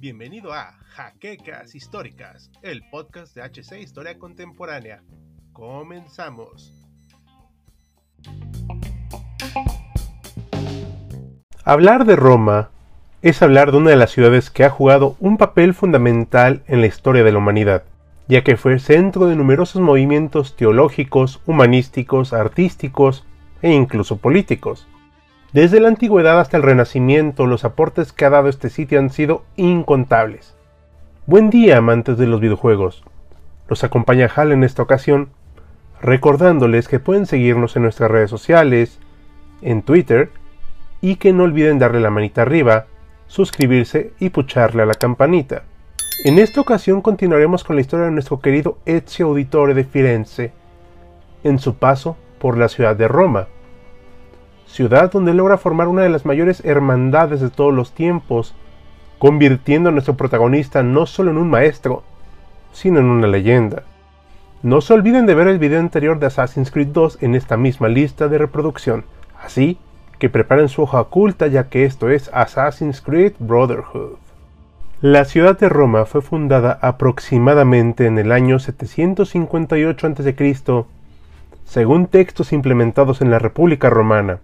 Bienvenido a Jaquecas Históricas, el podcast de HC Historia Contemporánea. Comenzamos. Hablar de Roma es hablar de una de las ciudades que ha jugado un papel fundamental en la historia de la humanidad, ya que fue centro de numerosos movimientos teológicos, humanísticos, artísticos e incluso políticos. Desde la antigüedad hasta el Renacimiento, los aportes que ha dado este sitio han sido incontables. Buen día, amantes de los videojuegos. Los acompaña Hal en esta ocasión, recordándoles que pueden seguirnos en nuestras redes sociales, en Twitter, y que no olviden darle la manita arriba, suscribirse y pucharle a la campanita. En esta ocasión continuaremos con la historia de nuestro querido Ezio Auditore de Firenze, en su paso por la ciudad de Roma, ciudad donde logra formar una de las mayores hermandades de todos los tiempos, convirtiendo a nuestro protagonista no solo en un maestro, sino en una leyenda. No se olviden de ver el video anterior de Assassin's Creed 2 en esta misma lista de reproducción, así que preparen su hoja oculta ya que esto es Assassin's Creed Brotherhood. La ciudad de Roma fue fundada aproximadamente en el año 758 a.C., según textos implementados en la República Romana,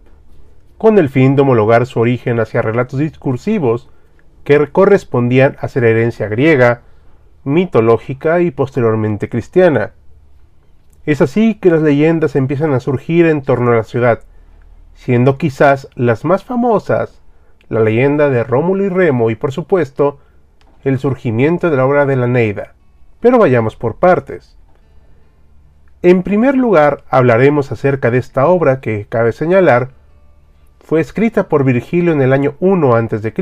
con el fin de homologar su origen hacia relatos discursivos que correspondían a ser herencia griega, mitológica y posteriormente cristiana. Es así que las leyendas empiezan a surgir en torno a la ciudad, siendo quizás las más famosas la leyenda de Rómulo y Remo y por supuesto el surgimiento de la obra de la Neida. Pero vayamos por partes. En primer lugar hablaremos acerca de esta obra que, cabe señalar, fue escrita por Virgilio en el año 1 a.C.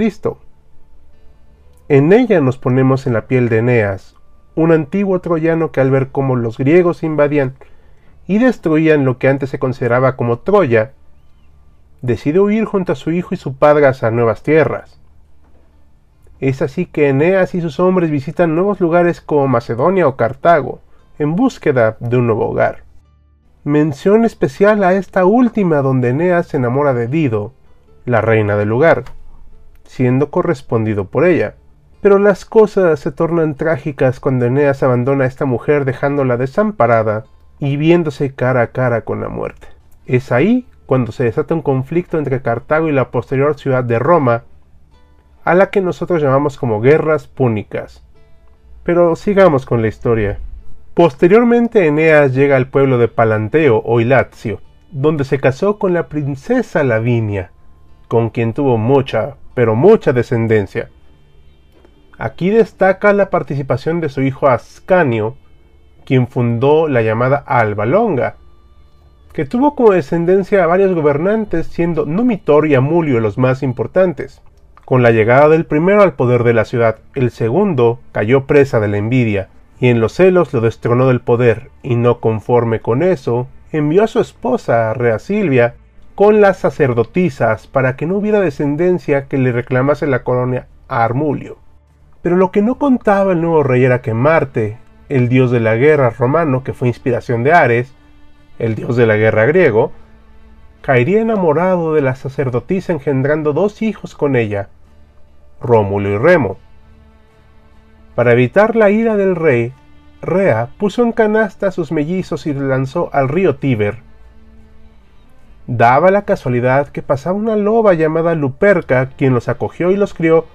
En ella nos ponemos en la piel de Eneas, un antiguo troyano que al ver cómo los griegos invadían y destruían lo que antes se consideraba como Troya, decide huir junto a su hijo y su padre hacia nuevas tierras. Es así que Eneas y sus hombres visitan nuevos lugares como Macedonia o Cartago, en búsqueda de un nuevo hogar. Mención especial a esta última donde Eneas se enamora de Dido, la reina del lugar, siendo correspondido por ella. Pero las cosas se tornan trágicas cuando Eneas abandona a esta mujer dejándola desamparada y viéndose cara a cara con la muerte. Es ahí cuando se desata un conflicto entre Cartago y la posterior ciudad de Roma, a la que nosotros llamamos como guerras púnicas. Pero sigamos con la historia. Posteriormente Eneas llega al pueblo de Palanteo o Ilatio, donde se casó con la princesa Lavinia, con quien tuvo mucha, pero mucha descendencia. Aquí destaca la participación de su hijo Ascanio, quien fundó la llamada Alba Longa, que tuvo como descendencia a varios gobernantes, siendo Numitor y Amulio los más importantes. Con la llegada del primero al poder de la ciudad, el segundo cayó presa de la envidia, y en los celos lo destronó del poder, y no conforme con eso, envió a su esposa, Rea Silvia, con las sacerdotisas para que no hubiera descendencia que le reclamase la colonia a Armulio. Pero lo que no contaba el nuevo rey era que Marte, el dios de la guerra romano que fue inspiración de Ares, el dios de la guerra griego, caería enamorado de la sacerdotisa engendrando dos hijos con ella, Rómulo y Remo. Para evitar la ira del rey, Rea puso en canasta a sus mellizos y los lanzó al río Tíber. Daba la casualidad que pasaba una loba llamada Luperca, quien los acogió y los crió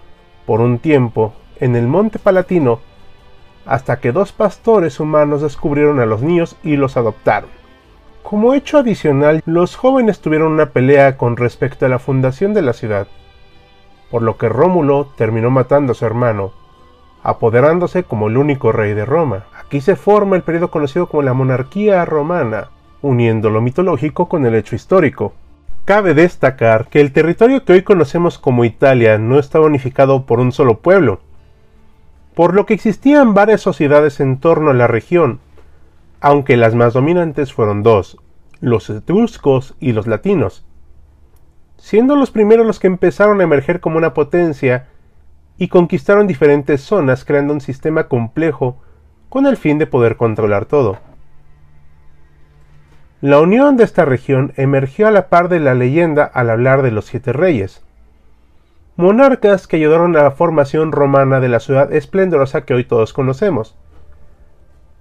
por un tiempo en el monte Palatino, hasta que dos pastores humanos descubrieron a los niños y los adoptaron. Como hecho adicional, los jóvenes tuvieron una pelea con respecto a la fundación de la ciudad, por lo que Rómulo terminó matando a su hermano, apoderándose como el único rey de Roma. Aquí se forma el periodo conocido como la monarquía romana, uniendo lo mitológico con el hecho histórico. Cabe destacar que el territorio que hoy conocemos como Italia no estaba unificado por un solo pueblo, por lo que existían varias sociedades en torno a la región, aunque las más dominantes fueron dos, los etruscos y los latinos, siendo los primeros los que empezaron a emerger como una potencia y conquistaron diferentes zonas creando un sistema complejo con el fin de poder controlar todo. La unión de esta región emergió a la par de la leyenda al hablar de los siete reyes, monarcas que ayudaron a la formación romana de la ciudad esplendorosa que hoy todos conocemos.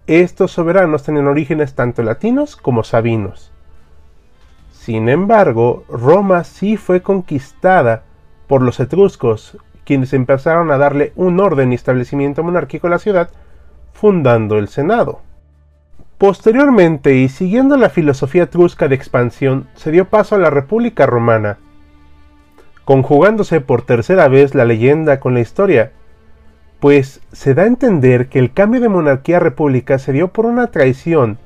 Estos soberanos tenían orígenes tanto latinos como sabinos. Sin embargo, Roma sí fue conquistada por los etruscos, quienes empezaron a darle un orden y establecimiento monárquico a la ciudad, fundando el Senado. Posteriormente, y siguiendo la filosofía etrusca de expansión, se dio paso a la República Romana, conjugándose por tercera vez la leyenda con la historia, pues se da a entender que el cambio de monarquía a república se dio por una traición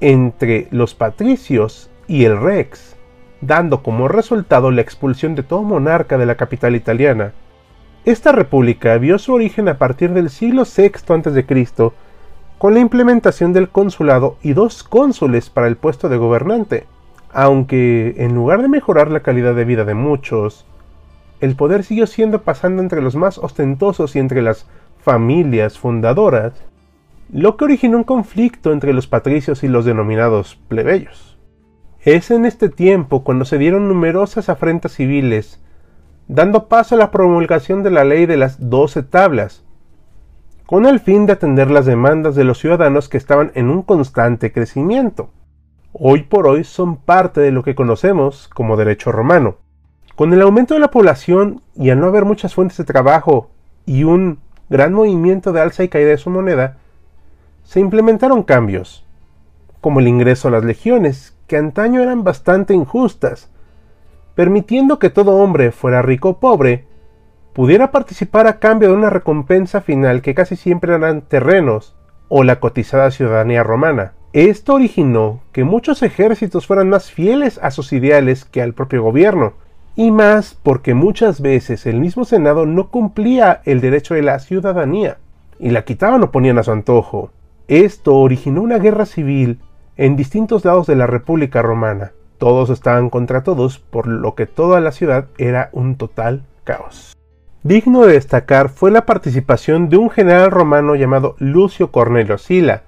entre los patricios y el rex, dando como resultado la expulsión de todo monarca de la capital italiana. Esta república vio su origen a partir del siglo VI a.C., con la implementación del consulado y dos cónsules para el puesto de gobernante. Aunque, en lugar de mejorar la calidad de vida de muchos, el poder siguió siendo pasando entre los más ostentosos y entre las familias fundadoras, lo que originó un conflicto entre los patricios y los denominados plebeyos. Es en este tiempo cuando se dieron numerosas afrentas civiles, dando paso a la promulgación de la ley de las doce tablas, con el fin de atender las demandas de los ciudadanos que estaban en un constante crecimiento. Hoy por hoy son parte de lo que conocemos como derecho romano. Con el aumento de la población y al no haber muchas fuentes de trabajo y un gran movimiento de alza y caída de su moneda, se implementaron cambios, como el ingreso a las legiones, que antaño eran bastante injustas, permitiendo que todo hombre, fuera rico o pobre, pudiera participar a cambio de una recompensa final que casi siempre eran terrenos o la cotizada ciudadanía romana. Esto originó que muchos ejércitos fueran más fieles a sus ideales que al propio gobierno, y más porque muchas veces el mismo Senado no cumplía el derecho de la ciudadanía, y la quitaban o ponían a su antojo. Esto originó una guerra civil en distintos lados de la República Romana. Todos estaban contra todos, por lo que toda la ciudad era un total caos. Digno de destacar fue la participación de un general romano llamado Lucio Cornelio Sila,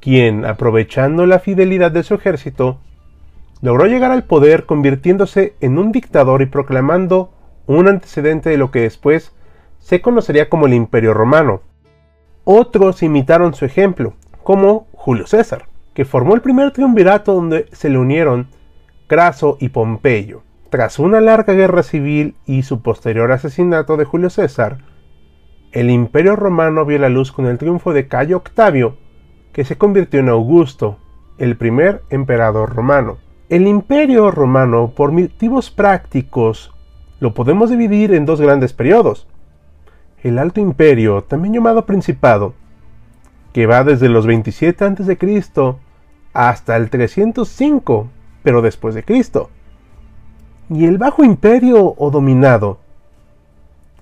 quien, aprovechando la fidelidad de su ejército, logró llegar al poder convirtiéndose en un dictador y proclamando un antecedente de lo que después se conocería como el Imperio Romano. Otros imitaron su ejemplo, como Julio César, que formó el primer triunvirato donde se le unieron Craso y Pompeyo. Tras una larga guerra civil y su posterior asesinato de Julio César, el imperio romano vio la luz con el triunfo de Cayo Octavio, que se convirtió en Augusto, el primer emperador romano. El imperio romano, por motivos prácticos, lo podemos dividir en dos grandes periodos. El Alto Imperio, también llamado Principado, que va desde los 27 a.C. hasta el 305, pero después de Cristo y el Bajo Imperio o Dominado,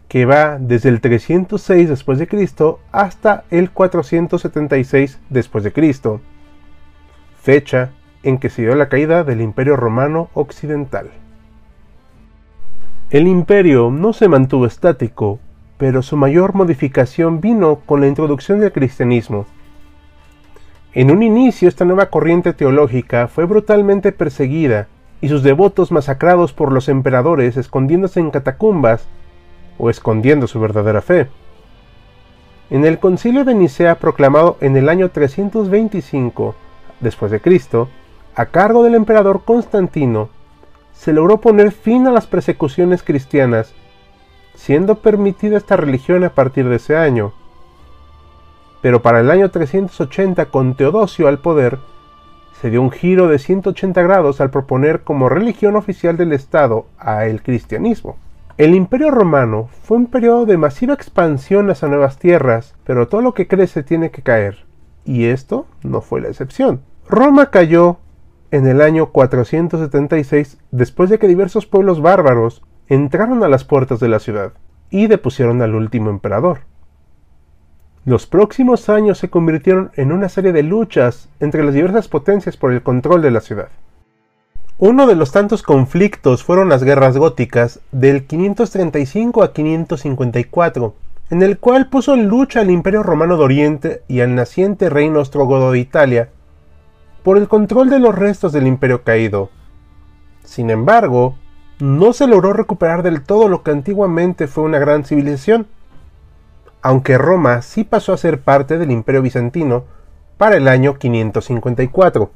que va desde el 306 después de Cristo hasta el 476 después de Cristo, fecha en que se dio la caída del Imperio Romano Occidental. El imperio no se mantuvo estático, pero su mayor modificación vino con la introducción del cristianismo. En un inicio esta nueva corriente teológica fue brutalmente perseguida y sus devotos masacrados por los emperadores escondiéndose en catacumbas o escondiendo su verdadera fe. En el concilio de Nicea proclamado en el año 325 después de Cristo, a cargo del emperador Constantino, se logró poner fin a las persecuciones cristianas, siendo permitida esta religión a partir de ese año. Pero para el año 380 con Teodosio al poder, se dio un giro de 180 grados al proponer como religión oficial del Estado a el cristianismo. El Imperio Romano fue un periodo de masiva expansión hacia nuevas tierras, pero todo lo que crece tiene que caer, y esto no fue la excepción. Roma cayó en el año 476 después de que diversos pueblos bárbaros entraron a las puertas de la ciudad y depusieron al último emperador. Los próximos años se convirtieron en una serie de luchas entre las diversas potencias por el control de la ciudad. Uno de los tantos conflictos fueron las guerras góticas del 535 a 554, en el cual puso en lucha al Imperio Romano de Oriente y al naciente reino ostrogodo de Italia, por el control de los restos del imperio caído. Sin embargo, no se logró recuperar del todo lo que antiguamente fue una gran civilización, aunque Roma sí pasó a ser parte del imperio bizantino para el año 554.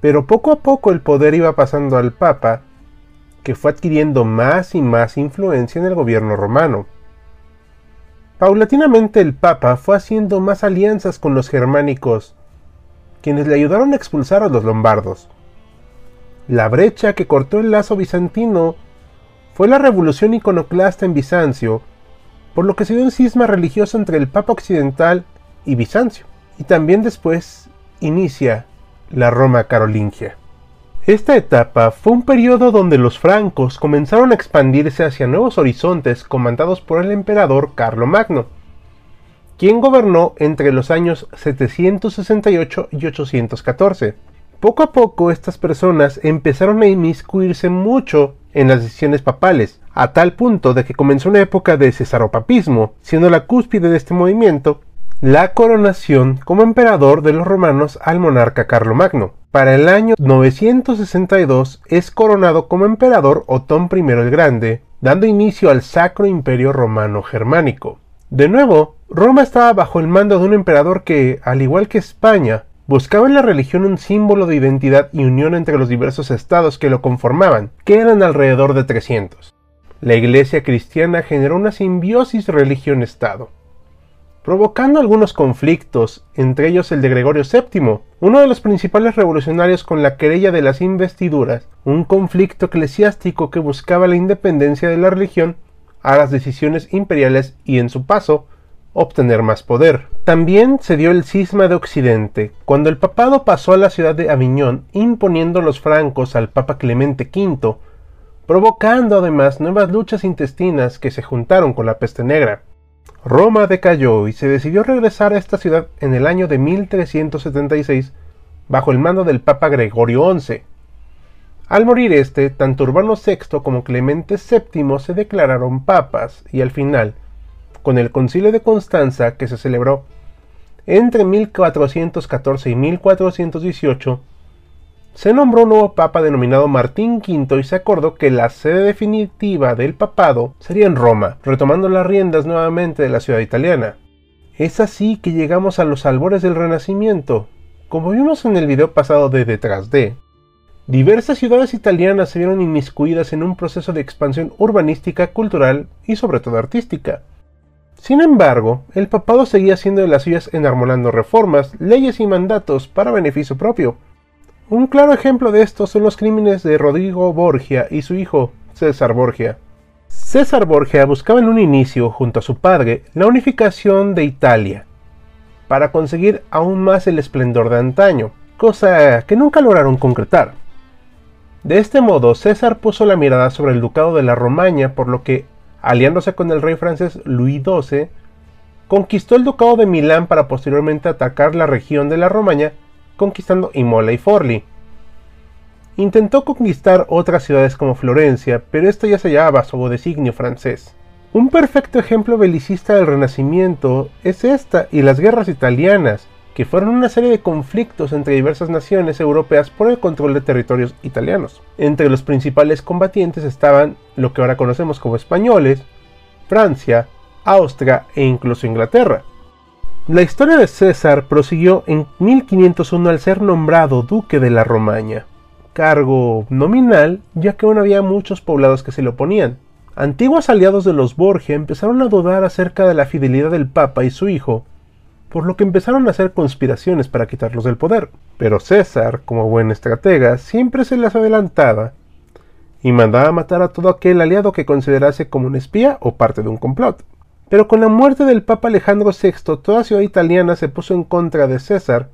Pero poco a poco el poder iba pasando al Papa, que fue adquiriendo más y más influencia en el gobierno romano. Paulatinamente el Papa fue haciendo más alianzas con los germánicos, quienes le ayudaron a expulsar a los lombardos. La brecha que cortó el lazo bizantino fue la revolución iconoclasta en Bizancio, por lo que se dio un cisma religioso entre el Papa occidental y Bizancio, y también después inicia la Roma carolingia. Esta etapa fue un periodo donde los francos comenzaron a expandirse hacia nuevos horizontes comandados por el emperador Carlomagno, quien gobernó entre los años 768 y 814. Poco a poco estas personas empezaron a inmiscuirse mucho en las decisiones papales, a tal punto de que comenzó una época de cesaropapismo, siendo la cúspide de este movimiento la coronación como emperador de los romanos al monarca Carlomagno. Para el año 962 es coronado como emperador Otón I el Grande, dando inicio al Sacro Imperio Romano Germánico. De nuevo, Roma estaba bajo el mando de un emperador que, al igual que España, buscaba en la religión un símbolo de identidad y unión entre los diversos estados que lo conformaban, que eran alrededor de 300. La iglesia cristiana generó una simbiosis religión-estado, provocando algunos conflictos, entre ellos el de Gregorio VII, uno de los principales revolucionarios con la querella de las investiduras, un conflicto eclesiástico que buscaba la independencia de la religión a las decisiones imperiales y en su paso obtener más poder. También se dio el cisma de Occidente, cuando el papado pasó a la ciudad de Aviñón imponiendo los francos al Papa Clemente V, provocando además nuevas luchas intestinas que se juntaron con la peste negra. Roma decayó y se decidió regresar a esta ciudad en el año de 1376 bajo el mando del Papa Gregorio XI. Al morir este, tanto Urbano VI como Clemente VII se declararon papas y al final con el Concilio de Constanza que se celebró entre 1414 y 1418, se nombró un nuevo papa denominado Martín V y se acordó que la sede definitiva del papado sería en Roma, retomando las riendas nuevamente de la ciudad italiana. Es así que llegamos a los albores del Renacimiento. Como vimos en el video pasado de Detrás de, diversas ciudades italianas se vieron inmiscuidas en un proceso de expansión urbanística, cultural y sobre todo artística. Sin embargo, el papado seguía haciendo de las suyas enarmolando reformas, leyes y mandatos para beneficio propio. Un claro ejemplo de esto son los crímenes de Rodrigo Borgia y su hijo, César Borgia. César Borgia buscaba en un inicio, junto a su padre, la unificación de Italia, para conseguir aún más el esplendor de antaño, cosa que nunca lograron concretar. De este modo, César puso la mirada sobre el ducado de la Romaña, por lo que aliándose con el rey francés Louis XII, conquistó el ducado de Milán para posteriormente atacar la región de la Romaña, conquistando Imola y Forli. Intentó conquistar otras ciudades como Florencia, pero esto ya se hallaba bajo designio francés. Un perfecto ejemplo belicista del Renacimiento es esta y las guerras italianas, que fueron una serie de conflictos entre diversas naciones europeas por el control de territorios italianos. Entre los principales combatientes estaban lo que ahora conocemos como españoles, Francia, Austria e incluso Inglaterra. La historia de César prosiguió en 1501 al ser nombrado duque de la Romaña, cargo nominal ya que aún había muchos poblados que se le oponían. Antiguos aliados de los Borgia empezaron a dudar acerca de la fidelidad del Papa y su hijo, por lo que empezaron a hacer conspiraciones para quitarlos del poder. Pero César, como buen estratega, siempre se las adelantaba y mandaba matar a todo aquel aliado que considerase como un espía o parte de un complot. Pero con la muerte del Papa Alejandro VI, toda ciudad italiana se puso en contra de César,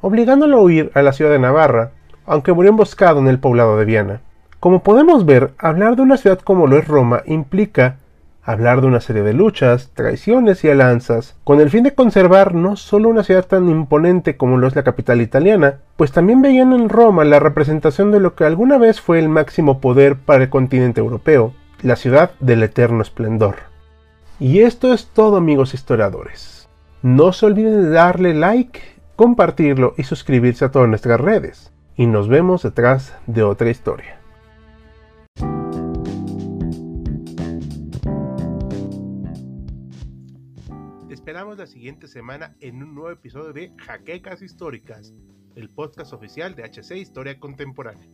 obligándolo a huir a la ciudad de Navarra, aunque murió emboscado en el poblado de Viana. Como podemos ver, hablar de una ciudad como lo es Roma implica hablar de una serie de luchas, traiciones y alianzas, con el fin de conservar no solo una ciudad tan imponente como lo es la capital italiana, pues también veían en Roma la representación de lo que alguna vez fue el máximo poder para el continente europeo, la ciudad del eterno esplendor. Y esto es todo amigos historiadores. No se olviden de darle like compartirlo y suscribirse a todas nuestras redes. Y nos vemos detrás de otra historia. La siguiente semana en un nuevo episodio de Jaquecas Históricas, el podcast oficial de HC Historia Contemporánea.